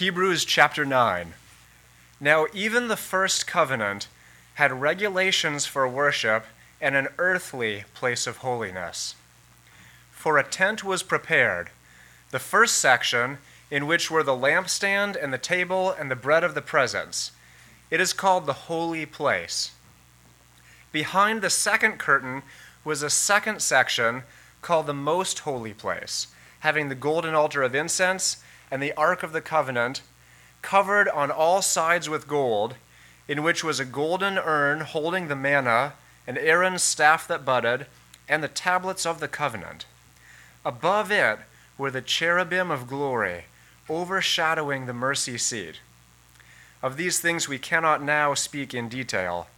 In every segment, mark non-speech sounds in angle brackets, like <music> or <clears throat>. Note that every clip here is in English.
Hebrews chapter 9. Now, even the first covenant had regulations for worship and an earthly place of holiness. For a tent was prepared. The first section, in which were the lampstand and the table and the bread of the presence, it is called the holy place. Behind the second curtain was a second section called the most holy place, having the golden altar of incense and the ark of the covenant, covered on all sides with gold, in which was a golden urn holding the manna, and Aaron's staff that budded, and the tablets of the covenant. Above it were the cherubim of glory, overshadowing the mercy seat. Of these things we cannot now speak in detail.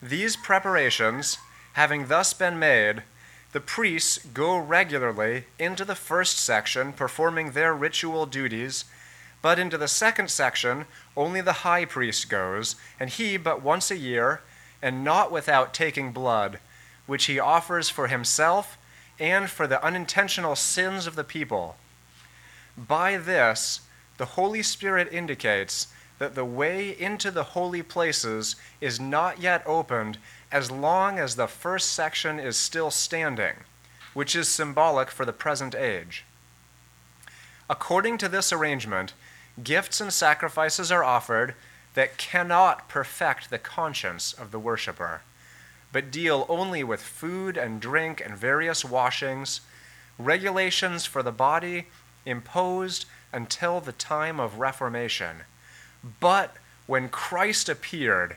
These preparations, having thus been made, the priests go regularly into the first section, performing their ritual duties, but into the second section only the high priest goes, and he but once a year, and not without taking blood, which he offers for himself and for the unintentional sins of the people. By this, the Holy Spirit indicates that the way into the holy places is not yet opened as long as the first section is still standing, which is symbolic for the present age. According to this arrangement, gifts and sacrifices are offered that cannot perfect the conscience of the worshiper, but deal only with food and drink and various washings, regulations for the body imposed until the time of Reformation but when Christ appeared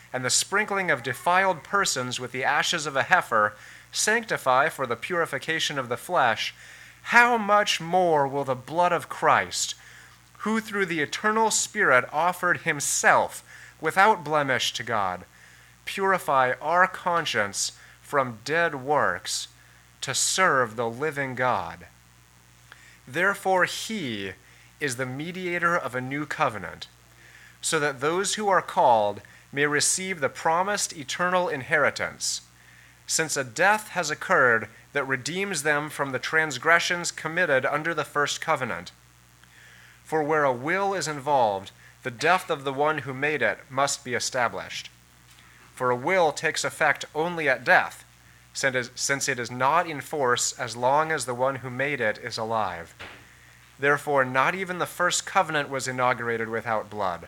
and the sprinkling of defiled persons with the ashes of a heifer sanctify for the purification of the flesh, how much more will the blood of Christ, who through the eternal Spirit offered himself without blemish to God, purify our conscience from dead works to serve the living God? Therefore, he is the mediator of a new covenant so that those who are called may receive the promised eternal inheritance, since a death has occurred that redeems them from the transgressions committed under the first covenant. For where a will is involved, the death of the one who made it must be established. For a will takes effect only at death, since it is not in force as long as the one who made it is alive. Therefore, not even the first covenant was inaugurated without blood.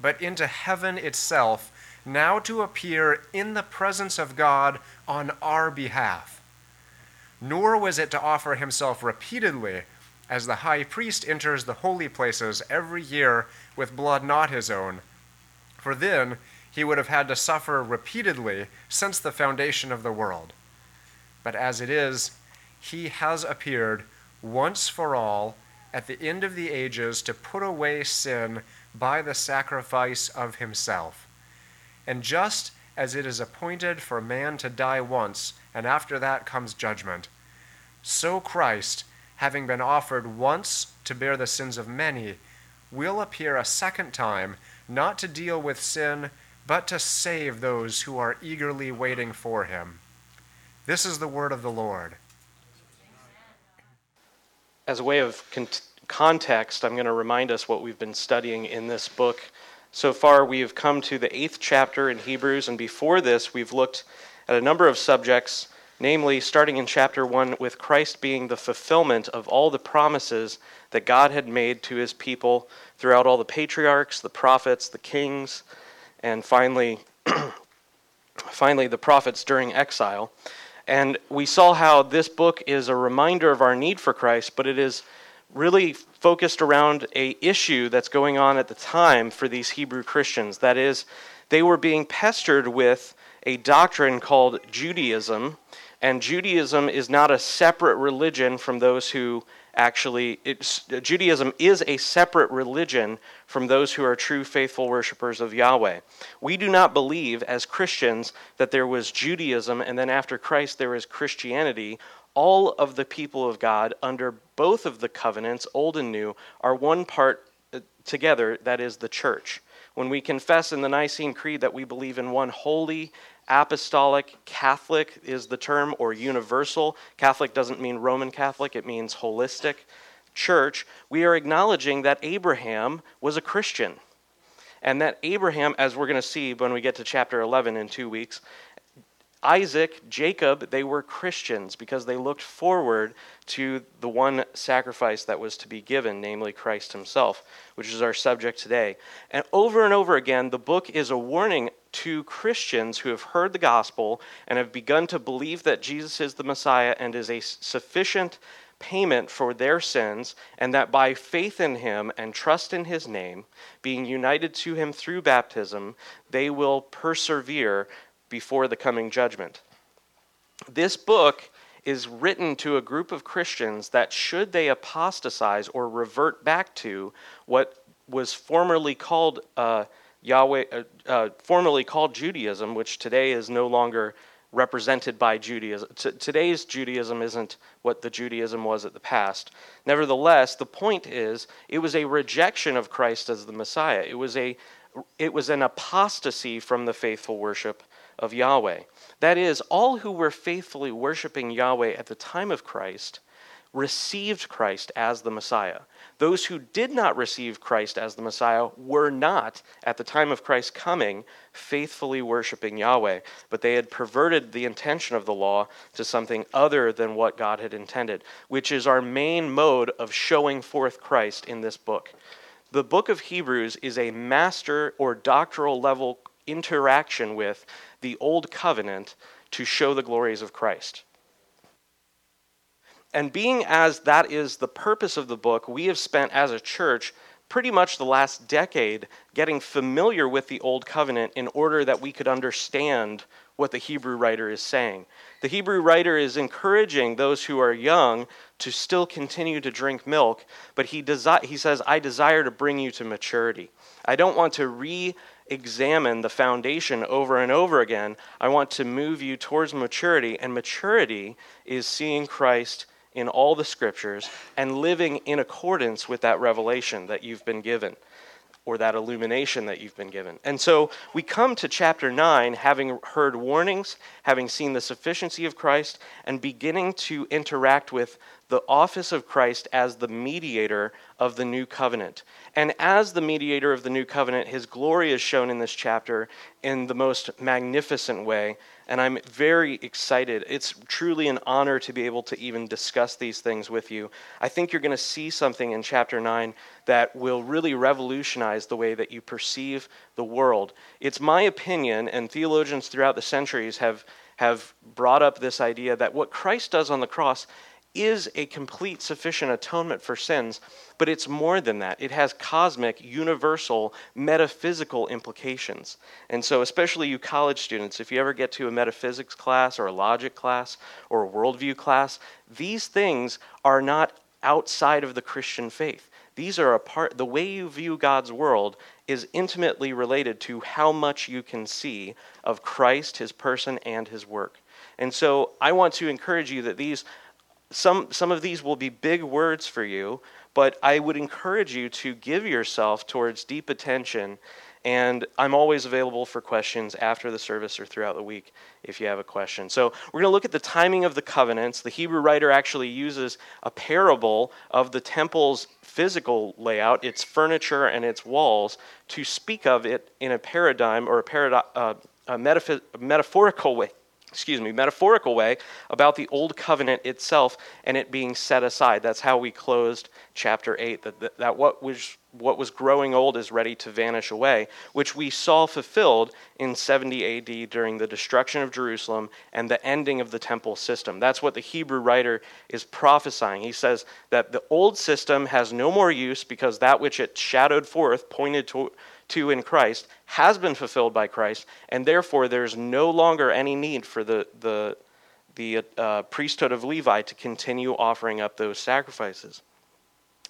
but into heaven itself, now to appear in the presence of God on our behalf. Nor was it to offer himself repeatedly, as the high priest enters the holy places every year with blood not his own, for then he would have had to suffer repeatedly since the foundation of the world. But as it is, he has appeared once for all at the end of the ages to put away sin by the sacrifice of himself. And just as it is appointed for man to die once, and after that comes judgment, so Christ, having been offered once to bear the sins of many, will appear a second time not to deal with sin, but to save those who are eagerly waiting for him. This is the word of the Lord. As a way of con- context, I'm going to remind us what we've been studying in this book. So far, we have come to the eighth chapter in Hebrews, and before this, we've looked at a number of subjects, namely, starting in chapter 1, with Christ being the fulfillment of all the promises that God had made to his people throughout all the patriarchs, the prophets, the kings, and finally, <clears throat> finally the prophets during exile. And we saw how this book is a reminder of our need for Christ, but it is really focused around a issue that's going on at the time for these Hebrew Christians. That is, they were being pestered with a doctrine called Judaism, and Judaism is not a separate religion from those who actually Judaism is a separate religion from those who are true faithful worshippers of Yahweh. We do not believe as Christians that there was Judaism and then after Christ there is Christianity. All of the people of God under both of the covenants, old and new, are one part uh, together, that is the church. When we confess in the Nicene Creed that we believe in one holy apostolic Catholic is the term, or universal. Catholic doesn't mean Roman Catholic, it means holistic church. We are acknowledging that Abraham was a Christian. And that Abraham, as we're going to see when we get to chapter 11 in two weeks, Isaac, Jacob, they were Christians because they looked forward to the one sacrifice that was to be given, namely Christ himself, which is our subject today. And over and over again, the book is a warning to Christians who have heard the gospel and have begun to believe that Jesus is the Messiah and is a sufficient payment for their sins, and that by faith in him and trust in his name, being united to him through baptism, they will persevere before the coming judgment. This book is written to a group of Christians that, should they apostatize or revert back to what was formerly called uh, Yahweh, uh, uh, formerly called Judaism, which today is no longer represented by Judaism. T- today's Judaism isn't what the Judaism was at the past. Nevertheless, the point is, it was a rejection of Christ as the Messiah. It was a it was an apostasy from the faithful worship of Yahweh. That is, all who were faithfully worshiping Yahweh at the time of Christ received Christ as the Messiah. Those who did not receive Christ as the Messiah were not, at the time of Christ's coming, faithfully worshiping Yahweh, but they had perverted the intention of the law to something other than what God had intended, which is our main mode of showing forth Christ in this book. The book of Hebrews is a master or doctoral level interaction with the Old Covenant to show the glories of Christ. And being as that is the purpose of the book, we have spent as a church pretty much the last decade getting familiar with the Old Covenant in order that we could understand what the Hebrew writer is saying. The Hebrew writer is encouraging those who are young to still continue to drink milk, but he, desi- he says, I desire to bring you to maturity. I don't want to re examine the foundation over and over again. I want to move you towards maturity, and maturity is seeing Christ in all the scriptures and living in accordance with that revelation that you've been given or that illumination that you've been given. And so we come to chapter 9 having heard warnings, having seen the sufficiency of Christ, and beginning to interact with the office of Christ as the mediator of the new covenant. And as the mediator of the new covenant, his glory is shown in this chapter in the most magnificent way. And I'm very excited. It's truly an honor to be able to even discuss these things with you. I think you're going to see something in chapter 9 that will really revolutionize the way that you perceive the world. It's my opinion, and theologians throughout the centuries have, have brought up this idea that what Christ does on the cross is a complete, sufficient atonement for sins, but it's more than that. It has cosmic, universal, metaphysical implications. And so, especially you college students, if you ever get to a metaphysics class or a logic class or a worldview class, these things are not outside of the Christian faith. These are a part, the way you view God's world is intimately related to how much you can see of Christ, his person, and his work. And so I want to encourage you that these some, some of these will be big words for you, but I would encourage you to give yourself towards deep attention And I'm always available for questions after the service or throughout the week if you have a question. So we're going to look at the timing of the covenants. The Hebrew writer actually uses a parable of the temple's physical layout, its furniture and its walls, to speak of it in a paradigm or a, uh, a, metaph- a metaphorical way excuse me, metaphorical way about the old covenant itself and it being set aside. That's how we closed chapter 8, that, that, that, what, was, what was growing old is ready to vanish away, which we saw fulfilled in 70 AD during the destruction of Jerusalem and the ending of the temple system. That's what the Hebrew writer is prophesying. He says that the old system has no more use because that which it shadowed forth pointed to to in Christ has been fulfilled by Christ, and therefore there's no longer any need for the, the, the uh, priesthood of Levi to continue offering up those sacrifices.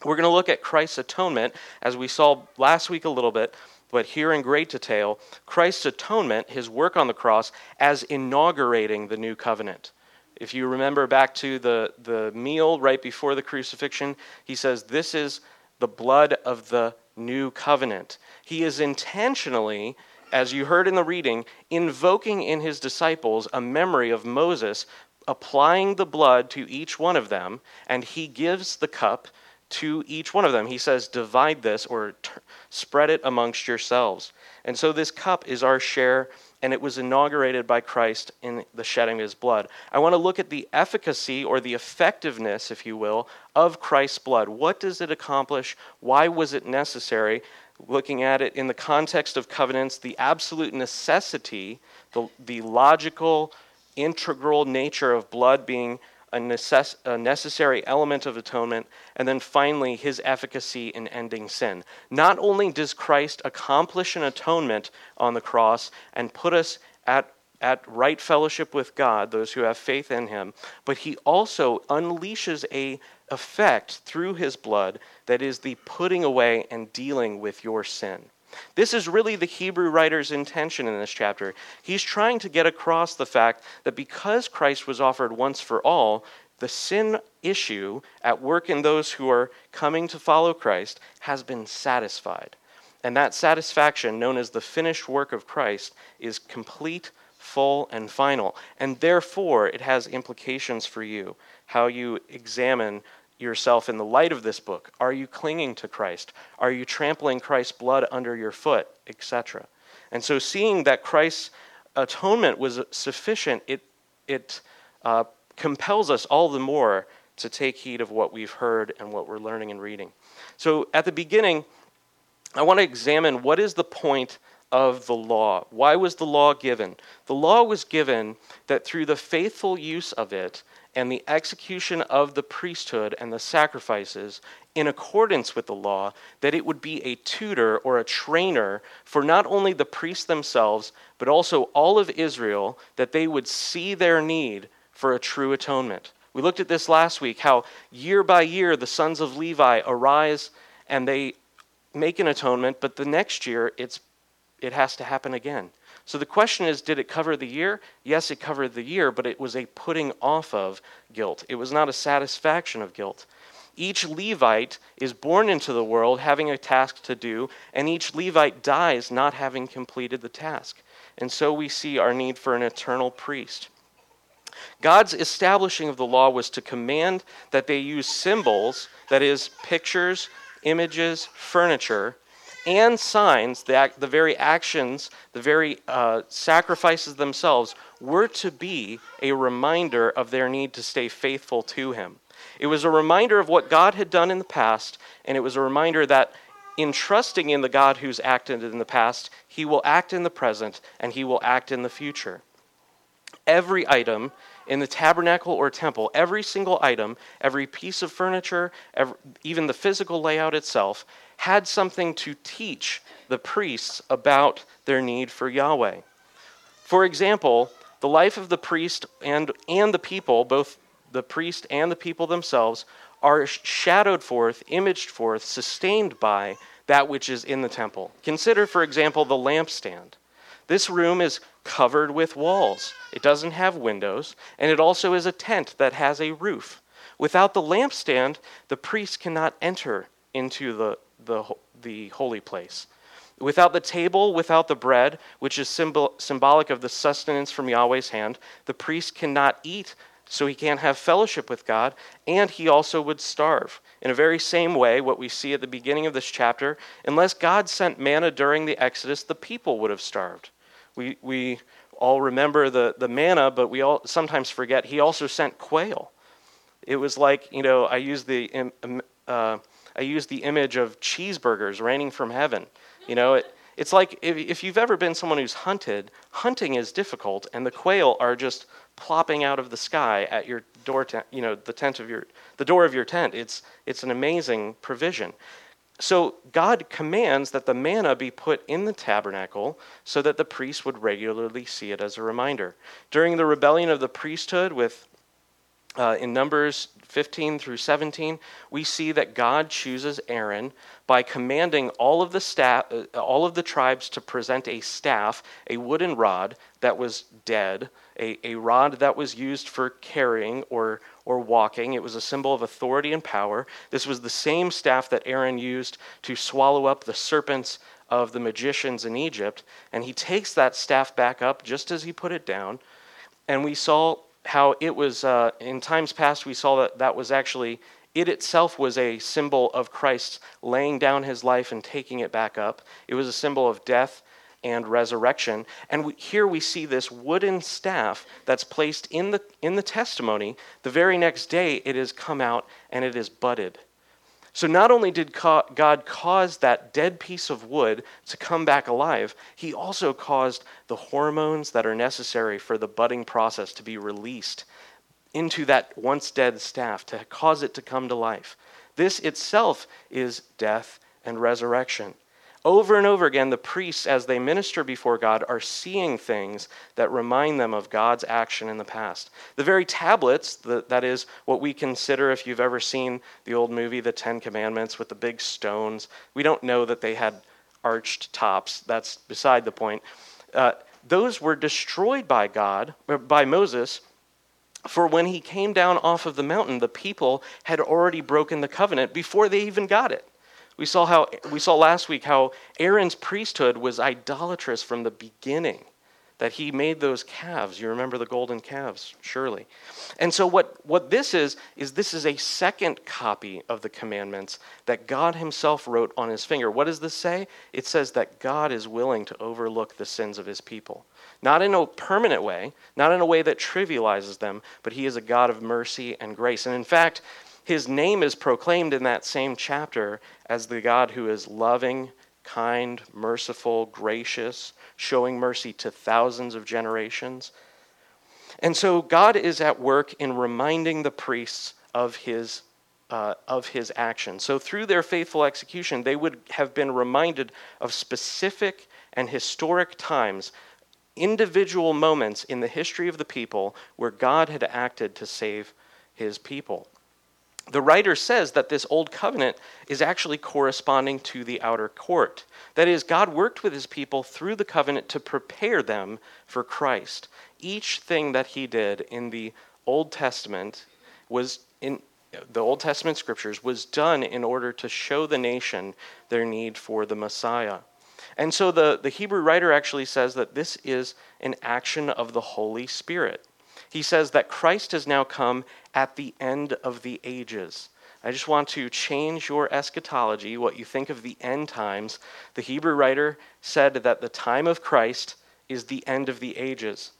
We're going to look at Christ's atonement, as we saw last week a little bit, but here in great detail Christ's atonement, his work on the cross, as inaugurating the new covenant. If you remember back to the, the meal right before the crucifixion, he says, This is the blood of the new covenant. He is intentionally, as you heard in the reading, invoking in his disciples a memory of Moses applying the blood to each one of them, and he gives the cup to each one of them. He says, Divide this or spread it amongst yourselves. And so this cup is our share and it was inaugurated by Christ in the shedding of his blood. I want to look at the efficacy or the effectiveness, if you will, of Christ's blood. What does it accomplish? Why was it necessary? Looking at it in the context of covenants, the absolute necessity, the, the logical, integral nature of blood being a, necess- a, necessary element of atonement, and then finally, his efficacy in ending sin. Not only does Christ accomplish an atonement on the cross and put us at at right fellowship with God, those who have faith in him, but he also unleashes a effect through his blood that is the putting away and dealing with your sin. This is really the Hebrew writer's intention in this chapter. He's trying to get across the fact that because Christ was offered once for all, the sin issue at work in those who are coming to follow Christ has been satisfied. And that satisfaction, known as the finished work of Christ, is complete, full, and final. And therefore, it has implications for you, how you examine yourself in the light of this book? Are you clinging to Christ? Are you trampling Christ's blood under your foot, etc.? And so, seeing that Christ's atonement was sufficient, it, it uh, compels us all the more to take heed of what we've heard and what we're learning and reading. So, at the beginning, I want to examine what is the point of the law. Why was the law given? The law was given that through the faithful use of it, and the execution of the priesthood and the sacrifices in accordance with the law, that it would be a tutor or a trainer for not only the priests themselves, but also all of Israel, that they would see their need for a true atonement. We looked at this last week how year by year the sons of Levi arise and they make an atonement, but the next year it's, it has to happen again. So the question is did it cover the year? Yes, it covered the year, but it was a putting off of guilt. It was not a satisfaction of guilt. Each Levite is born into the world having a task to do, and each Levite dies not having completed the task. And so we see our need for an eternal priest. God's establishing of the law was to command that they use symbols, that is, pictures, images, furniture, and signs, the, the very actions, the very uh, sacrifices themselves, were to be a reminder of their need to stay faithful to Him. It was a reminder of what God had done in the past, and it was a reminder that in trusting in the God who's acted in the past, He will act in the present and He will act in the future. Every item in the tabernacle or temple, every single item, every piece of furniture, every, even the physical layout itself, had something to teach the priests about their need for Yahweh. For example, the life of the priest and, and the people, both the priest and the people themselves, are shadowed forth, imaged forth, sustained by that which is in the temple. Consider, for example, the lampstand. This room is covered with walls. It doesn't have windows, and it also is a tent that has a roof. Without the lampstand, the priest cannot enter into the, the, the holy place. Without the table, without the bread, which is symbol, symbolic of the sustenance from Yahweh's hand, the priest cannot eat, so he can't have fellowship with God, and he also would starve. In a very same way, what we see at the beginning of this chapter, unless God sent manna during the Exodus, the people would have starved. We, we all remember the, the manna, but we all sometimes forget he also sent quail. It was like, you know, I use the, uh, I use the image of cheeseburgers raining from heaven. You know, it, it's like if, if you've ever been someone who's hunted, hunting is difficult, and the quail are just plopping out of the sky at your door, tent, you know, the tent of your, the door of your tent. It's, it's an amazing provision. So God commands that the manna be put in the tabernacle so that the priest would regularly see it as a reminder. During the rebellion of the priesthood with uh, in Numbers 15 through 17, we see that God chooses Aaron by commanding all of the staff, uh, all of the tribes to present a staff, a wooden rod that was dead, a, a rod that was used for carrying or, or walking. It was a symbol of authority and power. This was the same staff that Aaron used to swallow up the serpents of the magicians in Egypt. And he takes that staff back up just as he put it down. And we saw how it was, uh, in times past, we saw that that was actually it itself was a symbol of Christ laying down his life and taking it back up. It was a symbol of death and resurrection. And we, here we see this wooden staff that's placed in the, in the testimony. The very next day, it has come out and it is budded. So not only did God cause that dead piece of wood to come back alive, he also caused the hormones that are necessary for the budding process to be released into that once dead staff to cause it to come to life. This itself is death and resurrection. Over and over again, the priests, as they minister before God, are seeing things that remind them of God's action in the past. The very tablets, the, that is what we consider, if you've ever seen the old movie, The Ten Commandments, with the big stones, we don't know that they had arched tops. That's beside the point. Uh, those were destroyed by God, by Moses, for when he came down off of the mountain, the people had already broken the covenant before they even got it. We saw how we saw last week how Aaron's priesthood was idolatrous from the beginning. That he made those calves. You remember the golden calves, surely. And so what, what this is, is this is a second copy of the commandments that God himself wrote on his finger. What does this say? It says that God is willing to overlook the sins of his people. Not in a permanent way, not in a way that trivializes them, but he is a God of mercy and grace. And in fact, his name is proclaimed in that same chapter as the God who is loving, kind, merciful, gracious, showing mercy to thousands of generations. And so God is at work in reminding the priests of his uh, of his action. So, through their faithful execution, they would have been reminded of specific and historic times individual moments in the history of the people where God had acted to save his people. The writer says that this old covenant is actually corresponding to the outer court. That is, God worked with his people through the covenant to prepare them for Christ. Each thing that he did in the Old Testament was in the Old Testament scriptures was done in order to show the nation their need for the Messiah. And so the, the Hebrew writer actually says that this is an action of the Holy Spirit. He says that Christ has now come at the end of the ages. I just want to change your eschatology, what you think of the end times. The Hebrew writer said that the time of Christ is the end of the ages.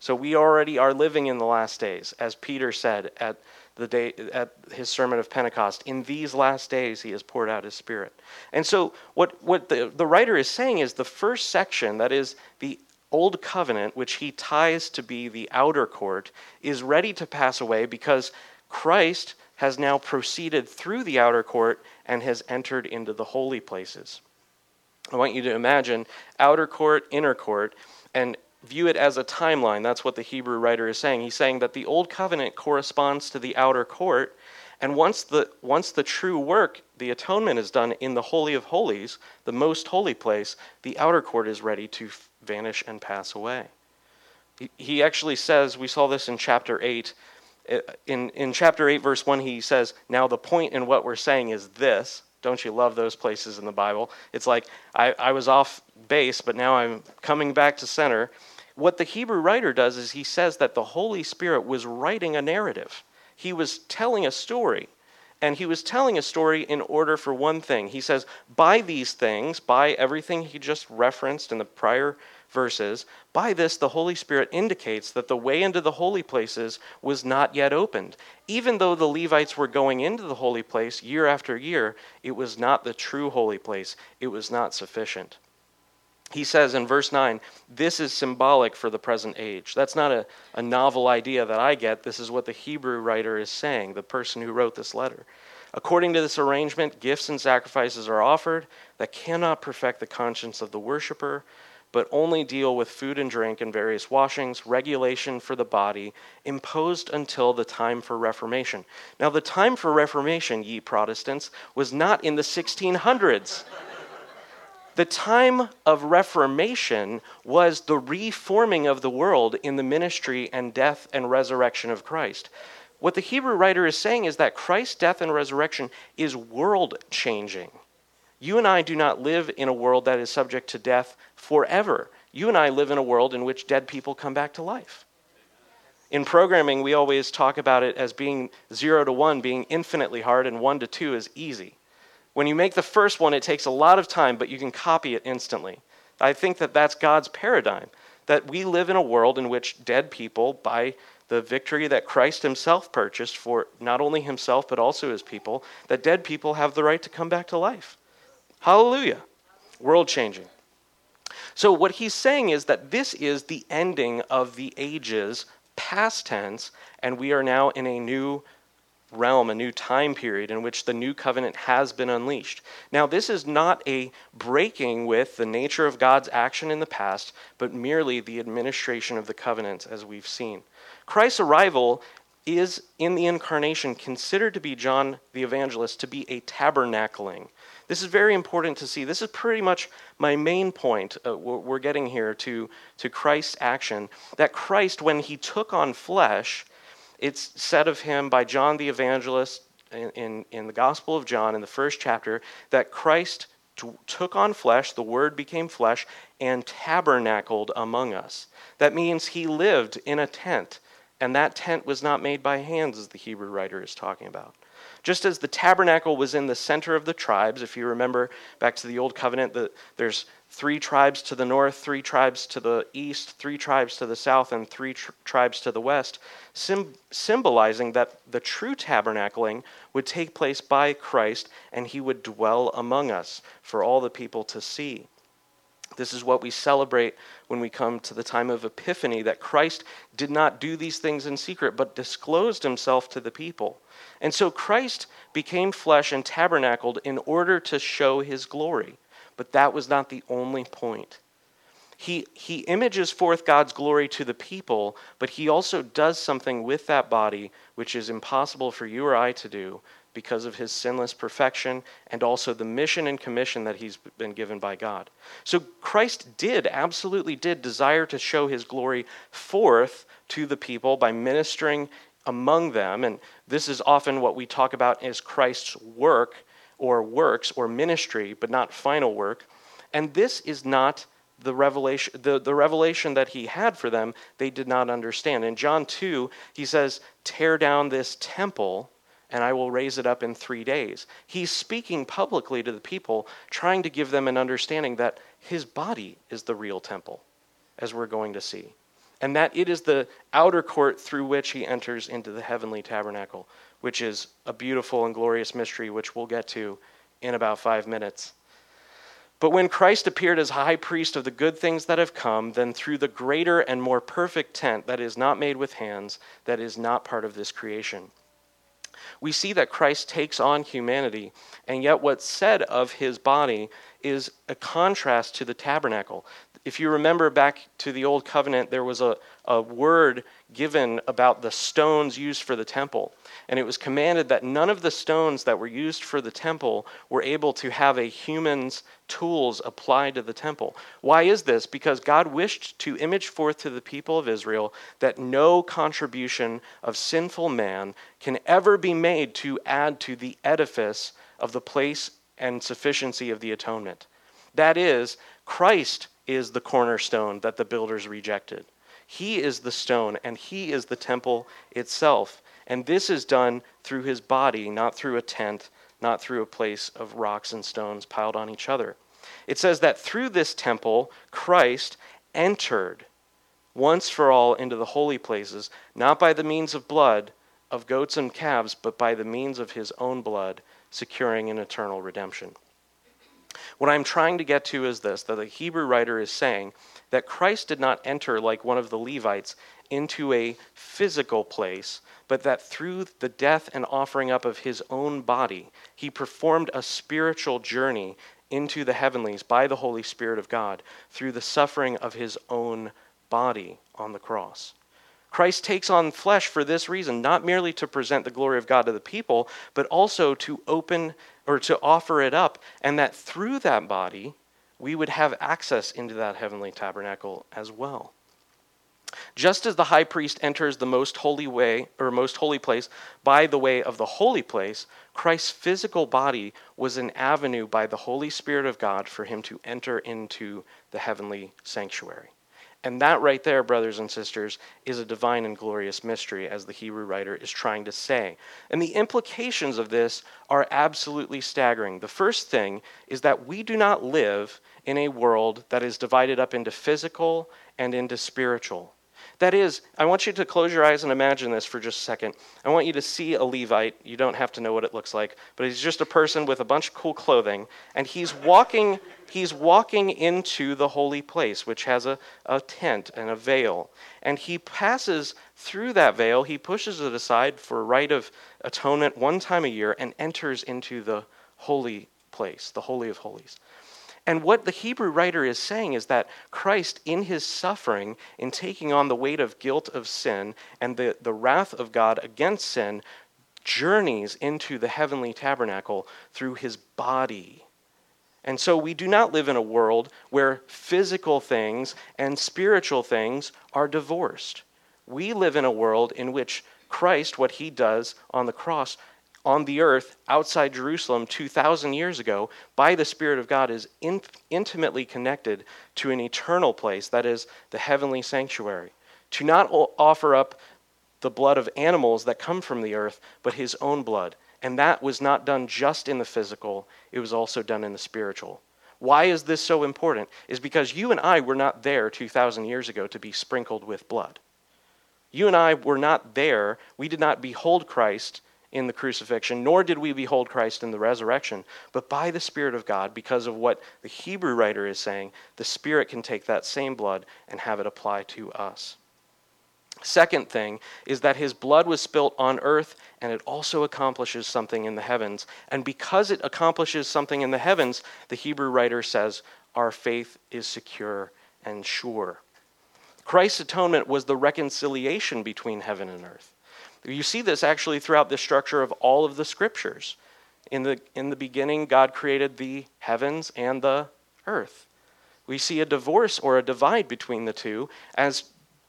So we already are living in the last days, as Peter said at the day at his sermon of Pentecost. In these last days, he has poured out his spirit. And so, what, what the, the writer is saying is the first section, that is the old covenant, which he ties to be the outer court, is ready to pass away because Christ has now proceeded through the outer court and has entered into the holy places. I want you to imagine outer court, inner court, and view it as a timeline. That's what the Hebrew writer is saying. He's saying that the old covenant corresponds to the outer court, and once the once the true work, the atonement is done in the holy of holies, the most holy place, the outer court is ready to vanish and pass away. He, actually says, we saw this in chapter 8. Uh, in, in chapter 8, verse 1, he says, Now the point in what we're saying is this. Don't you love those places in the Bible? It's like I, I was off base, but now I'm coming back to center. What the Hebrew writer does is he says that the Holy Spirit was writing a narrative, he was telling a story. And he was telling a story in order for one thing. He says, by these things, by everything he just referenced in the prior verses, by this the Holy Spirit indicates that the way into the holy places was not yet opened. Even though the Levites were going into the holy place year after year, it was not the true holy place, it was not sufficient. He says in verse 9, this is symbolic for the present age. That's not a, a novel idea that I get. This is what the Hebrew writer is saying, the person who wrote this letter. According to this arrangement, gifts and sacrifices are offered that cannot perfect the conscience of the worshiper, but only deal with food and drink and various washings, regulation for the body, imposed until the time for Reformation. Now, the time for Reformation, ye Protestants, was not in the 1600s. the time of Reformation was the reforming of the world in the ministry and death and resurrection of Christ. What the Hebrew writer is saying is that Christ's death and resurrection is world changing. You and I do not live in a world that is subject to death forever. You and I live in a world in which dead people come back to life. In programming, we always talk about it as being zero to one being infinitely hard and one to two is easy. When you make the first one, it takes a lot of time, but you can copy it instantly. I think that that's God's paradigm, that we live in a world in which dead people, by the victory that Christ himself purchased for not only himself but also his people, that dead people have the right to come back to life. Hallelujah. World changing. So, what he's saying is that this is the ending of the ages, past tense, and we are now in a new realm, a new time period in which the new covenant has been unleashed. Now, this is not a breaking with the nature of God's action in the past, but merely the administration of the covenant, as we've seen. Christ's arrival is in the incarnation considered to be John the evangelist to be a tabernacling. This is very important to see. This is pretty much my main point uh, we're getting here to, to Christ's action. That Christ, when he took on flesh, it's said of him by John the Evangelist in, in, in the Gospel of John in the first chapter that Christ t- took on flesh, the Word became flesh, and tabernacled among us. That means he lived in a tent, and that tent was not made by hands, as the Hebrew writer is talking about. Just as the tabernacle was in the center of the tribes, if you remember back to the Old Covenant, the, there's three tribes to the north, three tribes to the east, three tribes to the south, and three tr- tribes to the west, sim- symbolizing that the true tabernacling would take place by Christ and he would dwell among us for all the people to see. This is what we celebrate when we come to the time of Epiphany that Christ did not do these things in secret, but disclosed himself to the people. And so Christ became flesh and tabernacled in order to show his glory. But that was not the only point. He, he images forth God's glory to the people, but he also does something with that body which is impossible for you or I to do because of his sinless perfection and also the mission and commission that he's been given by God. So Christ did, absolutely did, desire to show his glory forth to the people by ministering among them. And this is often what we talk about as Christ's work or works or ministry, but not final work. And this is not the revelation the, the revelation that he had for them they did not understand in john 2 he says tear down this temple and i will raise it up in three days he's speaking publicly to the people trying to give them an understanding that his body is the real temple as we're going to see and that it is the outer court through which he enters into the heavenly tabernacle, which is a beautiful and glorious mystery, which we'll get to in about five minutes. But when Christ appeared as high priest of the good things that have come, then through the greater and more perfect tent that is not made with hands, that is not part of this creation. We see that Christ takes on humanity, and yet what's said of his body is a contrast to the tabernacle. If you remember back to the Old Covenant, there was a, a word given about the stones used for the temple. And it was commanded that none of the stones that were used for the temple were able to have a human's tools applied to the temple. Why is this? Because God wished to image forth to the people of Israel that no contribution of sinful man can ever be made to add to the edifice of the place and sufficiency of the atonement. That is, Christ is the cornerstone that the builders rejected. He is the stone, and He is the temple itself. And this is done through His body, not through a tent, not through a place of rocks and stones piled on each other. It says that through this temple, Christ entered once for all into the holy places, not by the means of blood of goats and calves, but by the means of his own blood, securing an eternal redemption. What I'm trying to get to is this that the Hebrew writer is saying that Christ did not enter like one of the Levites into a physical place, but that through the death and offering up of his own body, he performed a spiritual journey into the heavenlies by the Holy Spirit of God through the suffering of his own body on the cross. Christ takes on flesh for this reason, not merely to present the glory of God to the people, but also to open or to offer it up, and that through that body, we would have access into that heavenly tabernacle as well. Just as the high priest enters the most holy way or most holy place by the way of the holy place, Christ's physical body was an avenue by the Holy Spirit of God for him to enter into the heavenly sanctuary. And that right there, brothers and sisters, is a divine and glorious mystery, as the Hebrew writer is trying to say. And the implications of this are absolutely staggering. The first thing is that we do not live in a world that is divided up into physical and into spiritual. That is, I want you to close your eyes and imagine this for just a second. I want you to see a Levite. You don't have to know what it looks like, but he's just a person with a bunch of cool clothing, and he's walking he's walking into the holy place, which has a, a tent and a veil. And he passes through that veil, he pushes it aside for a rite of atonement one time a year, and enters into the holy place, the Holy of Holies. And what the Hebrew writer is saying is that Christ, in his suffering, in taking on the weight of guilt of sin and the, the wrath of God against sin, journeys into the heavenly tabernacle through his body. And so we do not live in a world where physical things and spiritual things are divorced. We live in a world in which Christ, what he does on the cross, on the earth outside Jerusalem 2,000 years ago by the Spirit of God is in, intimately connected to an eternal place, that is, the heavenly sanctuary. To not offer up the blood of animals that come from the earth, but his own blood. And that was not done just in the physical, it was also done in the spiritual. Why is this so important? Is because you and I were not there 2,000 years ago to be sprinkled with blood. You and I were not there. We did not behold Christ in the crucifixion, nor did we behold Christ in the resurrection. But by the Spirit of God, because of what the Hebrew writer is saying, the Spirit can take that same blood and have it apply to us. Second thing is that his blood was spilt on earth and it also accomplishes something in the heavens. And because it accomplishes something in the heavens, the Hebrew writer says, our faith is secure and sure. Christ's atonement was the reconciliation between heaven and earth. You see this actually throughout the structure of all of the scriptures. In the, in the beginning, God created the heavens and the earth. We see a divorce or a divide between the two, as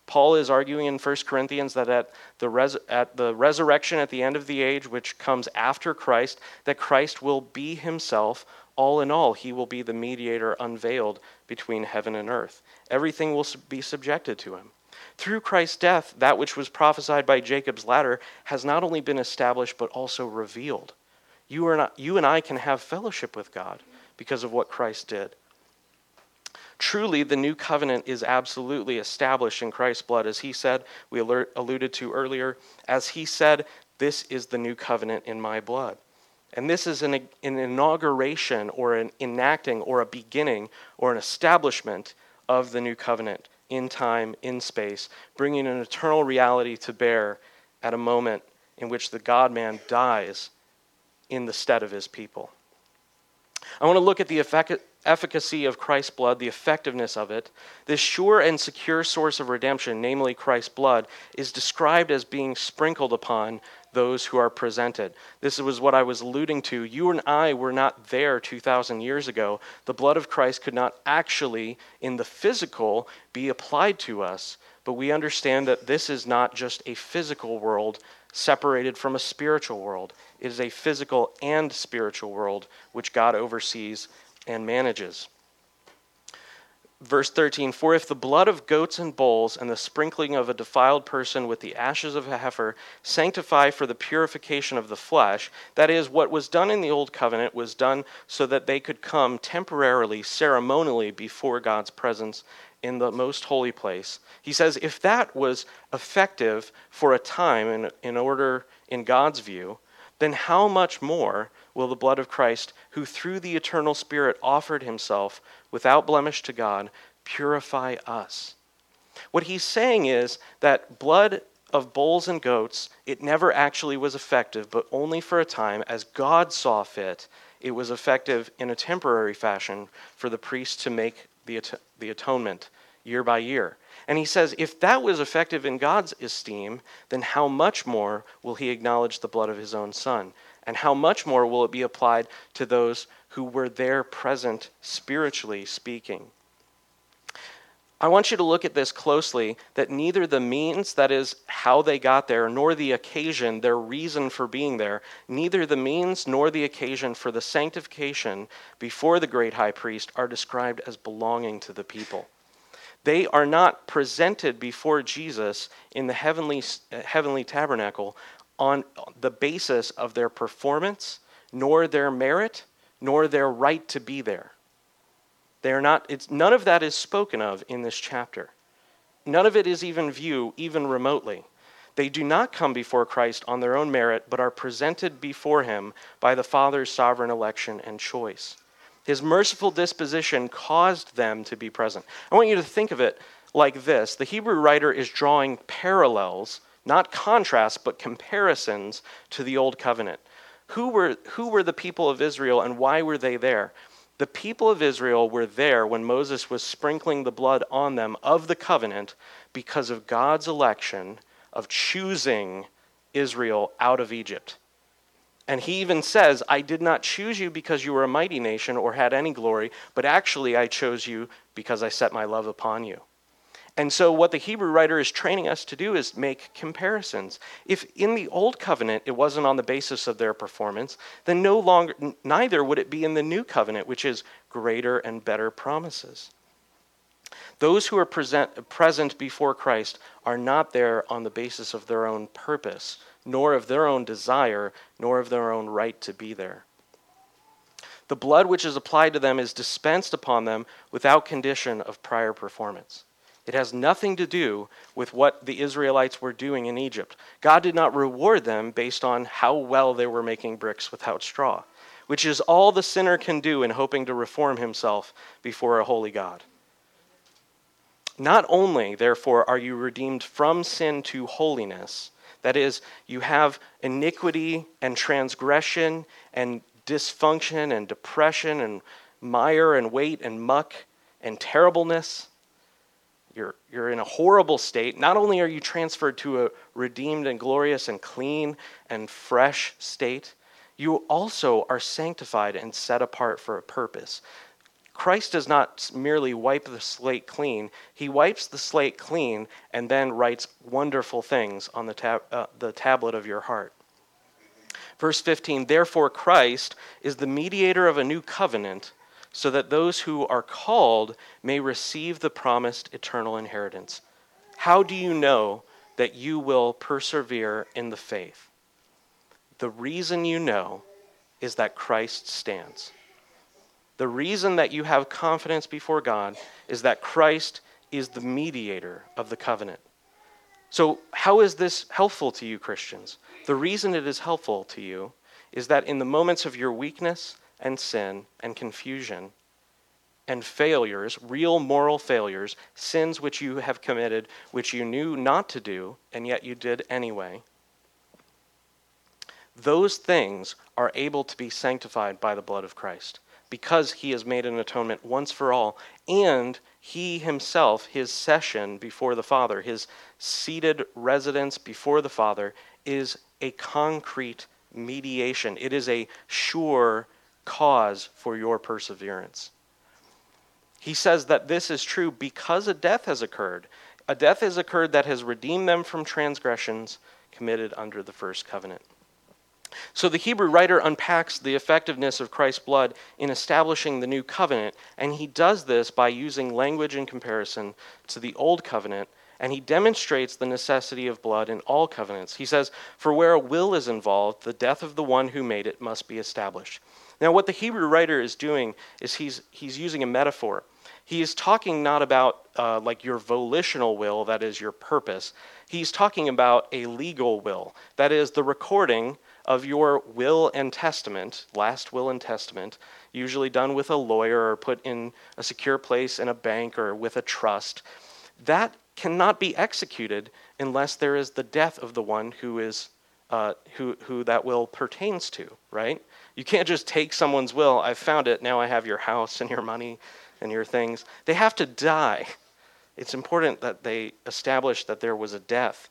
Paul is arguing in 1 Corinthians that at the, res- at the resurrection at the end of the age, which comes after Christ, that Christ will be himself all in all. He will be the mediator unveiled between heaven and earth. Everything will be subjected to him. Through Christ's death, that which was prophesied by Jacob's ladder has not only been established, but also revealed. You, are not, you and I can have fellowship with God because of what Christ did. Truly, the new covenant is absolutely established in Christ's blood. As he said, we alert, alluded to earlier, as he said, This is the new covenant in my blood. And this is an, an inauguration or an enacting or a beginning or an establishment of the new covenant in time, in space, bringing an eternal reality to bear at a moment in which the God man dies in the stead of his people. I want to look at the efficacy of Christ's blood, the effectiveness of it. This sure and secure source of redemption, namely Christ's blood, is described as being sprinkled upon those who are presented. This was what I was alluding to. You and I were not there 2,000 years ago. The blood of Christ could not actually, in the physical, be applied to us, but we understand that this is not just a physical world separated from a spiritual world. It is a physical and spiritual world which God oversees and manages. Verse 13 For if the blood of goats and bulls and the sprinkling of a defiled person with the ashes of a heifer sanctify for the purification of the flesh, that is, what was done in the old covenant was done so that they could come temporarily, ceremonially before God's presence in the most holy place. He says, if that was effective for a time in, in order, in God's view, then how much more will the blood of Christ, who through the eternal Spirit offered himself without blemish to God, purify us? What he's saying is that blood of bulls and goats, it never actually was effective, but only for a time, as God saw fit, it was effective in a temporary fashion for the priest to make the, the atonement year by year. And he says, if that was effective in God's esteem, then how much more will he acknowledge the blood of his own son? And how much more will it be applied to those who were there present, spiritually speaking? I want you to look at this closely that neither the means, that is, how they got there, nor the occasion, their reason for being there, neither the means nor the occasion for the sanctification before the great high priest are described as belonging to the people. They are not presented before Jesus in the heavenly, heavenly tabernacle on the basis of their performance, nor their merit, nor their right to be there. They are not, it's, none of that is spoken of in this chapter. None of it is even viewed, even remotely. They do not come before Christ on their own merit, but are presented before him by the Father's sovereign election and choice. His merciful disposition caused them to be present. I want you to think of it like this the Hebrew writer is drawing parallels, not contrasts, but comparisons to the Old Covenant. Who were, who were the people of Israel and why were they there? The people of Israel were there when Moses was sprinkling the blood on them of the covenant because of God's election of choosing Israel out of Egypt. And he even says, I did not choose you because you were a mighty nation or had any glory, but actually I chose you because I set my love upon you. And so, what the Hebrew writer is training us to do is make comparisons. If in the Old Covenant it wasn't on the basis of their performance, then no longer, neither would it be in the New Covenant, which is greater and better promises. Those who are present, present before Christ are not there on the basis of their own purpose, nor of their own desire, nor of their own right to be there. The blood which is applied to them is dispensed upon them without condition of prior performance. It has nothing to do with what the Israelites were doing in Egypt. God did not reward them based on how well they were making bricks without straw, which is all the sinner can do in hoping to reform himself before a holy God. Not only, therefore, are you redeemed from sin to holiness, that is, you have iniquity and transgression and dysfunction and depression and mire and weight and muck and terribleness you're, you're in a horrible state. Not only are you transferred to a redeemed and glorious and clean and fresh state, you also are sanctified and set apart for a purpose. Christ does not merely wipe the slate clean, he wipes the slate clean and then writes wonderful things on the, tab- uh, the tablet of your heart. Verse 15 Therefore, Christ is the mediator of a new covenant so that those who are called may receive the promised eternal inheritance. How do you know that you will persevere in the faith? The reason you know is that Christ stands. The reason that you have confidence before God is that Christ is the mediator of the covenant. So, how is this helpful to you, Christians? The reason it is helpful to you is that in the moments of your weakness and sin and confusion and failures, real moral failures, sins which you have committed, which you knew not to do, and yet you did anyway, those things are able to be sanctified by the blood of Christ because he has made an atonement once for all, and he himself, his session before the Father, his seated residence before the Father, is a concrete mediation. It is a sure cause for your perseverance. He says that this is true because a death has occurred. A death has occurred that has redeemed them from transgressions, committed under the first covenant. So the Hebrew writer unpacks the effectiveness of Christ's blood in establishing the new covenant, and he does this by using language in comparison to the old covenant, and he demonstrates the necessity of blood in all covenants. He says, For where a will is involved, the death of the one who made it must be established. Now, what the Hebrew writer is doing is he's, he's using a metaphor. He is talking not about uh, like your volitional will, that is your purpose. He's talking about a legal will, that is the recording of your will and testament, last will and testament, usually done with a lawyer or put in a secure place in a bank or with a trust, that cannot be executed unless there is the death of the one who is uh, who who that will pertains to. Right? You can't just take someone's will. I've found it. Now I have your house and your money and your things. They have to die. It's important that they establish that there was a death.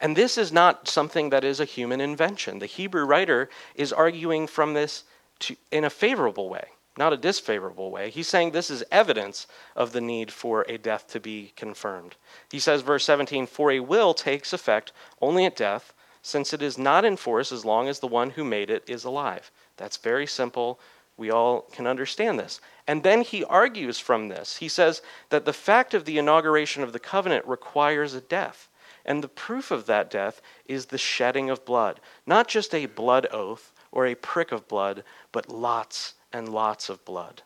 And this is not something that is a human invention. The Hebrew writer is arguing from this to, in a favorable way, not a disfavorable way. He's saying this is evidence of the need for a death to be confirmed. He says, verse 17, For a will takes effect only at death, since it is not in force as long as the one who made it is alive. That's very simple. We all can understand this. And then he argues from this. He says that the fact of the inauguration of the covenant requires a death. And the proof of that death is the shedding of blood. Not just a blood oath or a prick of blood, but lots and lots of blood.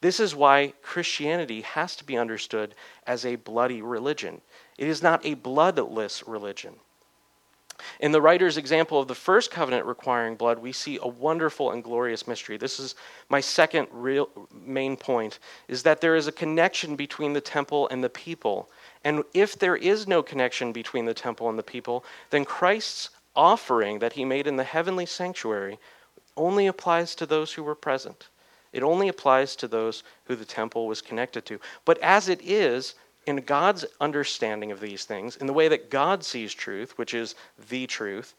This is why Christianity has to be understood as a bloody religion. It is not a bloodless religion. In the writer's example of the first covenant requiring blood, we see a wonderful and glorious mystery. This is my second real main point is that there is a connection between the temple and the people and if there is no connection between the temple and the people, then Christ's offering that he made in the heavenly sanctuary only applies to those who were present. It only applies to those who the temple was connected to. But as it is, in God's understanding of these things, in the way that God sees truth, which is the truth,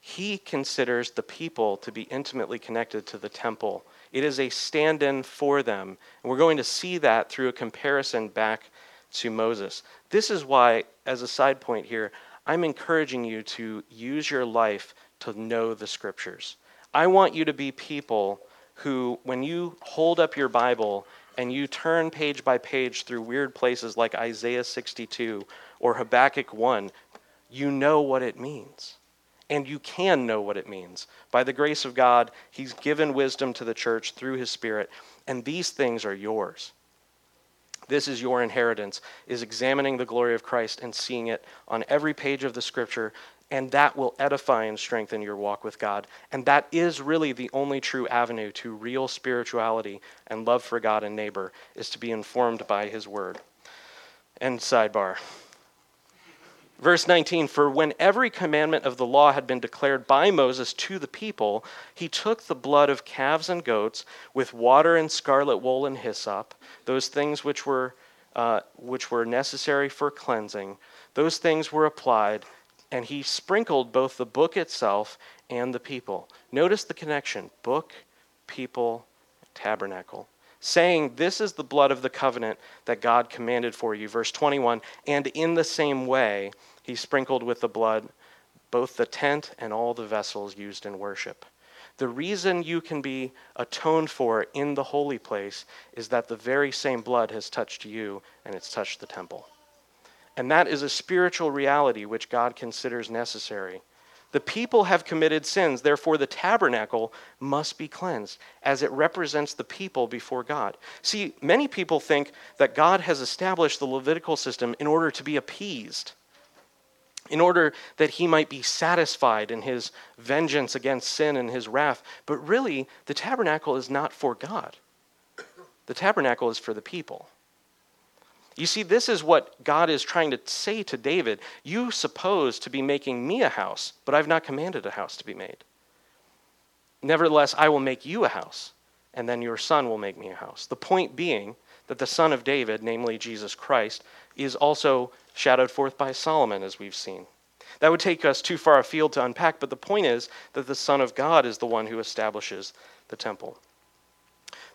he considers the people to be intimately connected to the temple. It is a stand in for them. And we're going to see that through a comparison back to Moses. This is why, as a side point here, I'm encouraging you to use your life to know the scriptures. I want you to be people who, when you hold up your Bible and you turn page by page through weird places like Isaiah 62 or Habakkuk 1, you know what it means. And you can know what it means. By the grace of God, He's given wisdom to the church through His Spirit, and these things are yours. This is your inheritance, is examining the glory of Christ and seeing it on every page of the scripture, and that will edify and strengthen your walk with God. And that is really the only true avenue to real spirituality and love for God and neighbor, is to be informed by his word. And sidebar. Verse 19 For when every commandment of the law had been declared by Moses to the people, he took the blood of calves and goats with water and scarlet wool and hyssop, those things which were, uh, which were necessary for cleansing, those things were applied, and he sprinkled both the book itself and the people. Notice the connection book, people, tabernacle saying, This is the blood of the covenant that God commanded for you. Verse 21 And in the same way, he sprinkled with the blood both the tent and all the vessels used in worship. The reason you can be atoned for in the holy place is that the very same blood has touched you and it's touched the temple. And that is a spiritual reality which God considers necessary. The people have committed sins, therefore, the tabernacle must be cleansed, as it represents the people before God. See, many people think that God has established the Levitical system in order to be appeased, in order that he might be satisfied in his vengeance against sin and his wrath. But really, the tabernacle is not for God, the tabernacle is for the people. You see, this is what God is trying to say to David. You suppose to be making me a house, but I've not commanded a house to be made. Nevertheless, I will make you a house, and then your son will make me a house. The point being that the son of David, namely Jesus Christ, is also shadowed forth by Solomon, as we've seen. That would take us too far afield to unpack, but the point is that the Son of God is the one who establishes the temple.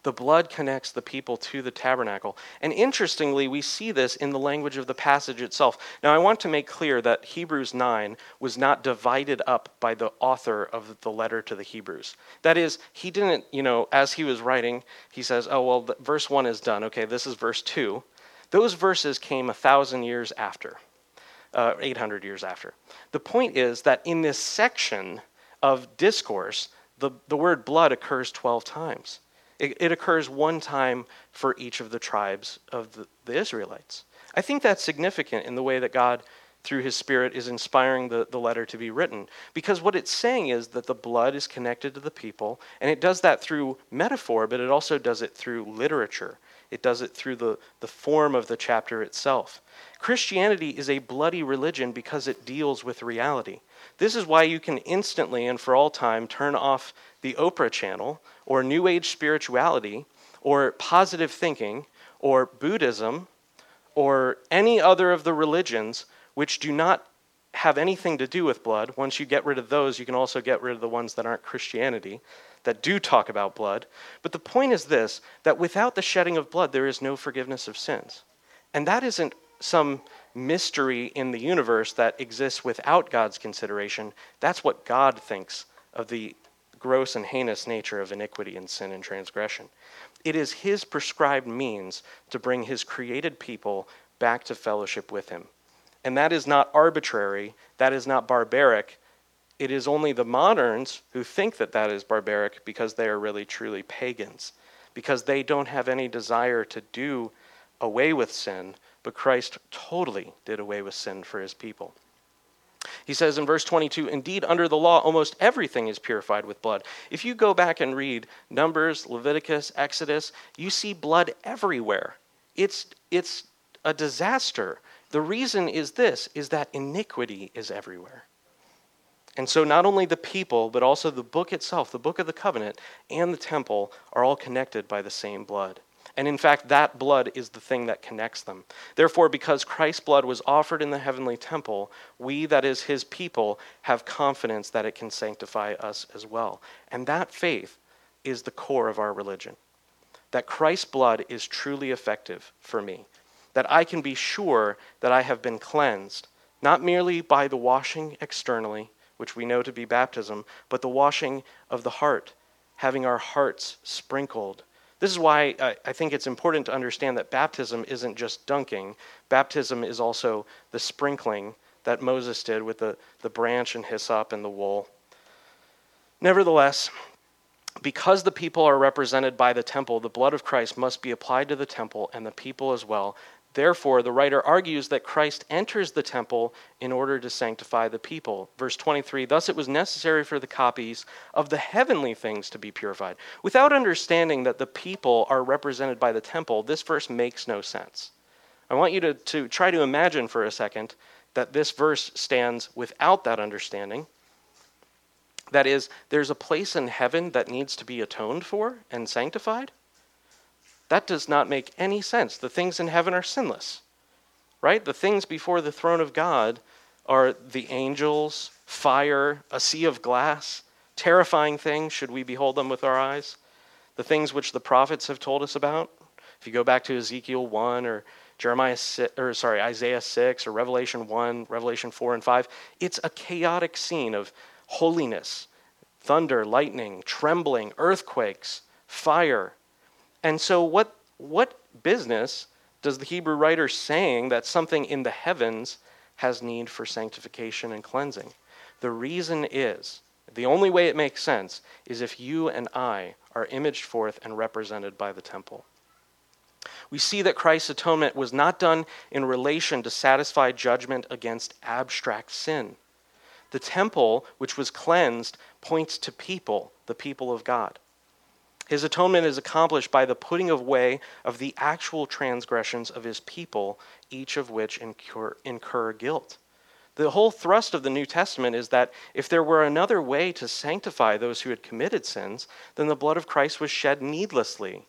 The blood connects the people to the tabernacle. And interestingly, we see this in the language of the passage itself. Now, I want to make clear that Hebrews 9 was not divided up by the author of the letter to the Hebrews. That is, he didn't, you know, as he was writing, he says, oh, well, verse 1 is done. Okay, this is verse 2. Those verses came a thousand years after, uh, 800 years after. The point is that in this section of discourse, the, the word blood occurs 12 times. It, it occurs one time for each of the tribes of the, the Israelites. I think that's significant in the way that God, through his Spirit, is inspiring the, the letter to be written. Because what it's saying is that the blood is connected to the people, and it does that through metaphor, but it also does it through literature. It does it through the, the form of the chapter itself. Christianity is a bloody religion because it deals with reality. This is why you can instantly and for all time turn off the Oprah channel or New Age spirituality or positive thinking or Buddhism or any other of the religions which do not have anything to do with blood. Once you get rid of those, you can also get rid of the ones that aren't Christianity, that do talk about blood. But the point is this that without the shedding of blood, there is no forgiveness of sins. And that isn't some mystery in the universe that exists without God's consideration. That's what God thinks of the gross and heinous nature of iniquity and sin and transgression. It is His prescribed means to bring His created people back to fellowship with Him. And that is not arbitrary, that is not barbaric. It is only the moderns who think that that is barbaric because they are really truly pagans, because they don't have any desire to do away with sin, but Christ totally did away with sin for his people. He says in verse 22 Indeed, under the law, almost everything is purified with blood. If you go back and read Numbers, Leviticus, Exodus, you see blood everywhere. It's, it's a disaster. The reason is this is that iniquity is everywhere. And so, not only the people, but also the book itself, the book of the covenant, and the temple are all connected by the same blood. And in fact, that blood is the thing that connects them. Therefore, because Christ's blood was offered in the heavenly temple, we, that is his people, have confidence that it can sanctify us as well. And that faith is the core of our religion. That Christ's blood is truly effective for me. That I can be sure that I have been cleansed, not merely by the washing externally, which we know to be baptism, but the washing of the heart, having our hearts sprinkled this is why I think it's important to understand that baptism isn't just dunking, baptism is also the sprinkling that Moses did with the, the branch and hyssop and the wool. Nevertheless, because the people are represented by the temple, the blood of Christ must be applied to the temple and the people as well, Therefore, the writer argues that Christ enters the temple in order to sanctify the people. Verse 23 Thus it was necessary for the copies of the heavenly things to be purified. Without understanding that the people are represented by the temple, this verse makes no sense. I want you to, to try to imagine for a second that this verse stands without that understanding. That is, there's a place in heaven that needs to be atoned for and sanctified. That does not make any sense. The things in heaven are sinless, right? The things before the throne of God are the angels, fire, a sea of glass, terrifying things, should we behold them with our eyes. The things which the prophets have told us about. If you go back to Ezekiel 1 or Jeremiah 6, or sorry, Isaiah 6 or Revelation 1, Revelation 4 and 5, it's a chaotic scene of holiness, thunder, lightning, trembling, earthquakes, fire, and so, what, what business does the Hebrew writer saying that something in the heavens has need for sanctification and cleansing? The reason is the only way it makes sense is if you and I are imaged forth and represented by the temple. We see that Christ's atonement was not done in relation to satisfy judgment against abstract sin. The temple, which was cleansed, points to people, the people of God. His atonement is accomplished by the putting away of the actual transgressions of his people, each of which incur, incur guilt. The whole thrust of the New Testament is that if there were another way to sanctify those who had committed sins, then the blood of Christ was shed needlessly.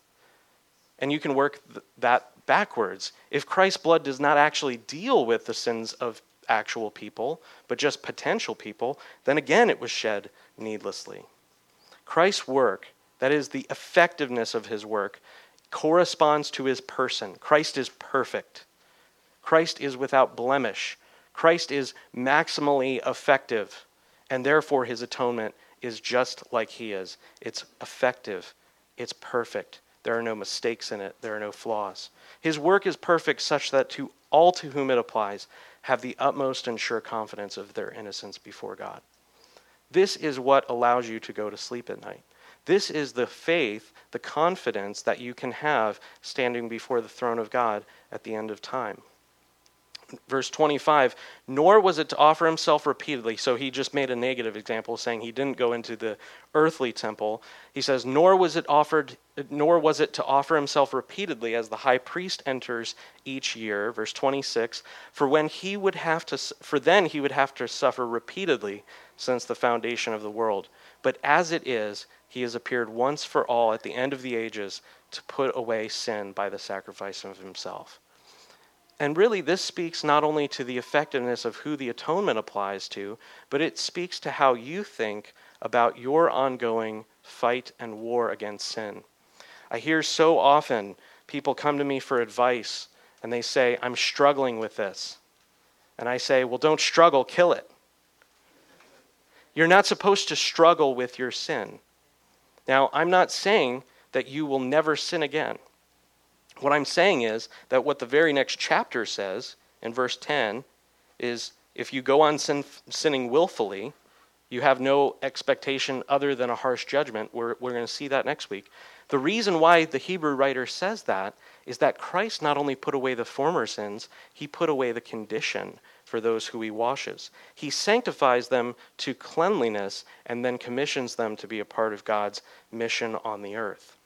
And you can work th- that backwards. If Christ's blood does not actually deal with the sins of actual people, but just potential people, then again it was shed needlessly. Christ's work that is, the effectiveness of his work, corresponds to his person. Christ is perfect. Christ is without blemish. Christ is maximally effective, and therefore his atonement is just like he is. It's effective, it's perfect. There are no mistakes in it, there are no flaws. His work is perfect such that to all to whom it applies have the utmost and sure confidence of their innocence before God. This is what allows you to go to sleep at night. This is the faith, the confidence that you can have standing before the throne of God at the end of time. Verse 25 nor was it to offer himself repeatedly. So he just made a negative example saying he didn't go into the earthly temple. He says nor was it offered nor was it to offer himself repeatedly as the high priest enters each year. Verse 26 for when he would have to for then he would have to suffer repeatedly since the foundation of the world but as it is he has appeared once for all at the end of the ages to put away sin by the sacrifice of himself and really, this speaks not only to the effectiveness of who the atonement applies to, but it speaks to how you think about your ongoing fight and war against sin. I hear so often people come to me for advice and they say, I'm struggling with this. And I say, Well, don't struggle, kill it. You're not supposed to struggle with your sin. Now, I'm not saying that you will never sin again. What I'm saying is that what the very next chapter says in verse 10 is if you go on sin, sinning willfully, you have no expectation other than a harsh judgment. We're, we're going to see that next week. The reason why the Hebrew writer says that is that Christ not only put away the former sins, he put away the condition for those who he washes. He sanctifies them to cleanliness and then commissions them to be a part of God's mission on the earth.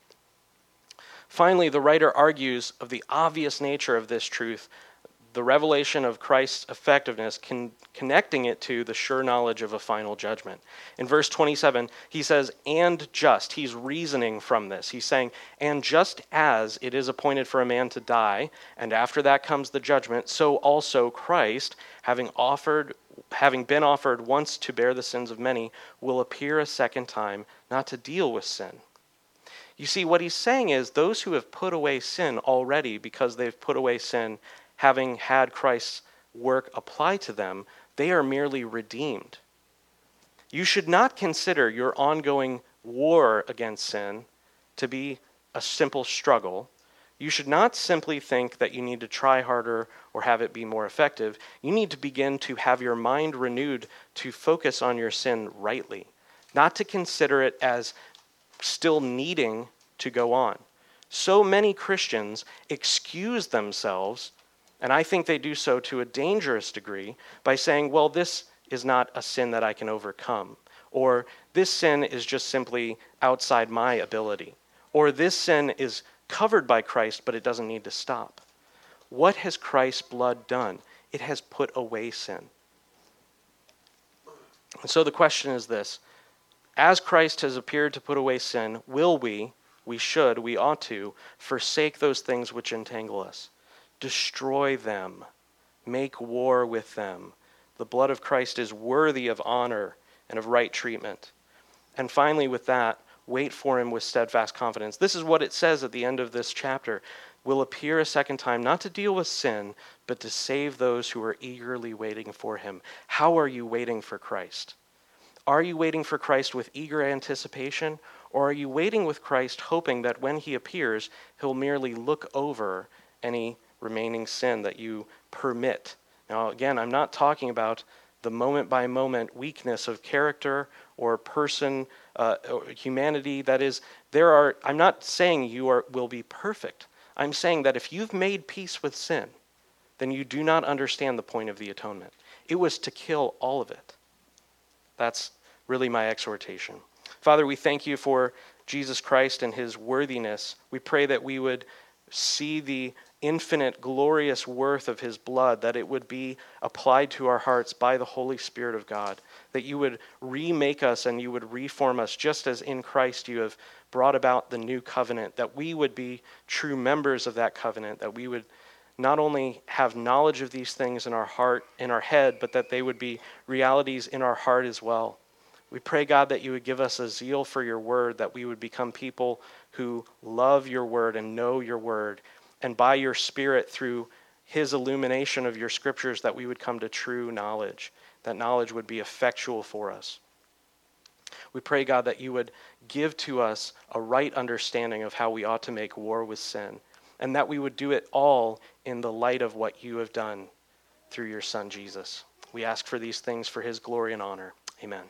Finally, the writer argues of the obvious nature of this truth, the revelation of Christ's effectiveness, con- connecting it to the sure knowledge of a final judgment. In verse 27, he says, and just. He's reasoning from this. He's saying, and just as it is appointed for a man to die, and after that comes the judgment, so also Christ, having offered having been offered once to bear the sins of many, will appear a second time, not to deal with sin you see, what he's saying is those who have put away sin already because they've put away sin, having had Christ's work apply to them, they are merely redeemed. You should not consider your ongoing war against sin to be a simple struggle. You should not simply think that you need to try harder or have it be more effective. You need to begin to have your mind renewed to focus on your sin rightly, not to consider it as still needing to go on. So many Christians excuse themselves, and I think they do so to a dangerous degree, by saying, well, this is not a sin that I can overcome, or this sin is just simply outside my ability, or this sin is covered by Christ, but it doesn't need to stop. What has Christ's blood done? It has put away sin. And so the question is this as Christ has appeared to put away sin, will we, we should, we ought to, forsake those things which entangle us, destroy them, make war with them? The blood of Christ is worthy of honor and of right treatment. And finally, with that, wait for him with steadfast confidence. This is what it says at the end of this chapter will appear a second time, not to deal with sin, but to save those who are eagerly waiting for him. How are you waiting for Christ? Are you waiting for Christ with eager anticipation, or are you waiting with Christ hoping that when he appears, he'll merely look over any remaining sin that you permit? Now, again, I'm not talking about the moment by moment weakness of character or person, uh, or humanity. That is, there are, I'm not saying you are, will be perfect. I'm saying that if you've made peace with sin, then you do not understand the point of the atonement. It was to kill all of it. That's really my exhortation. Father, we thank you for Jesus Christ and his worthiness. We pray that we would see the infinite, glorious worth of his blood, that it would be applied to our hearts by the Holy Spirit of God, that you would remake us and you would reform us, just as in Christ you have brought about the new covenant, that we would be true members of that covenant, that we would not only have knowledge of these things in our heart, in our head, but that they would be realities in our heart as well. We pray, God, that you would give us a zeal for your word, that we would become people who love your word and know your word, and by your Spirit, through his illumination of your scriptures, that we would come to true knowledge, that knowledge would be effectual for us. We pray, God, that you would give to us a right understanding of how we ought to make war with sin, and that we would do it all in the light of what you have done through your Son, Jesus. We ask for these things for his glory and honor. Amen.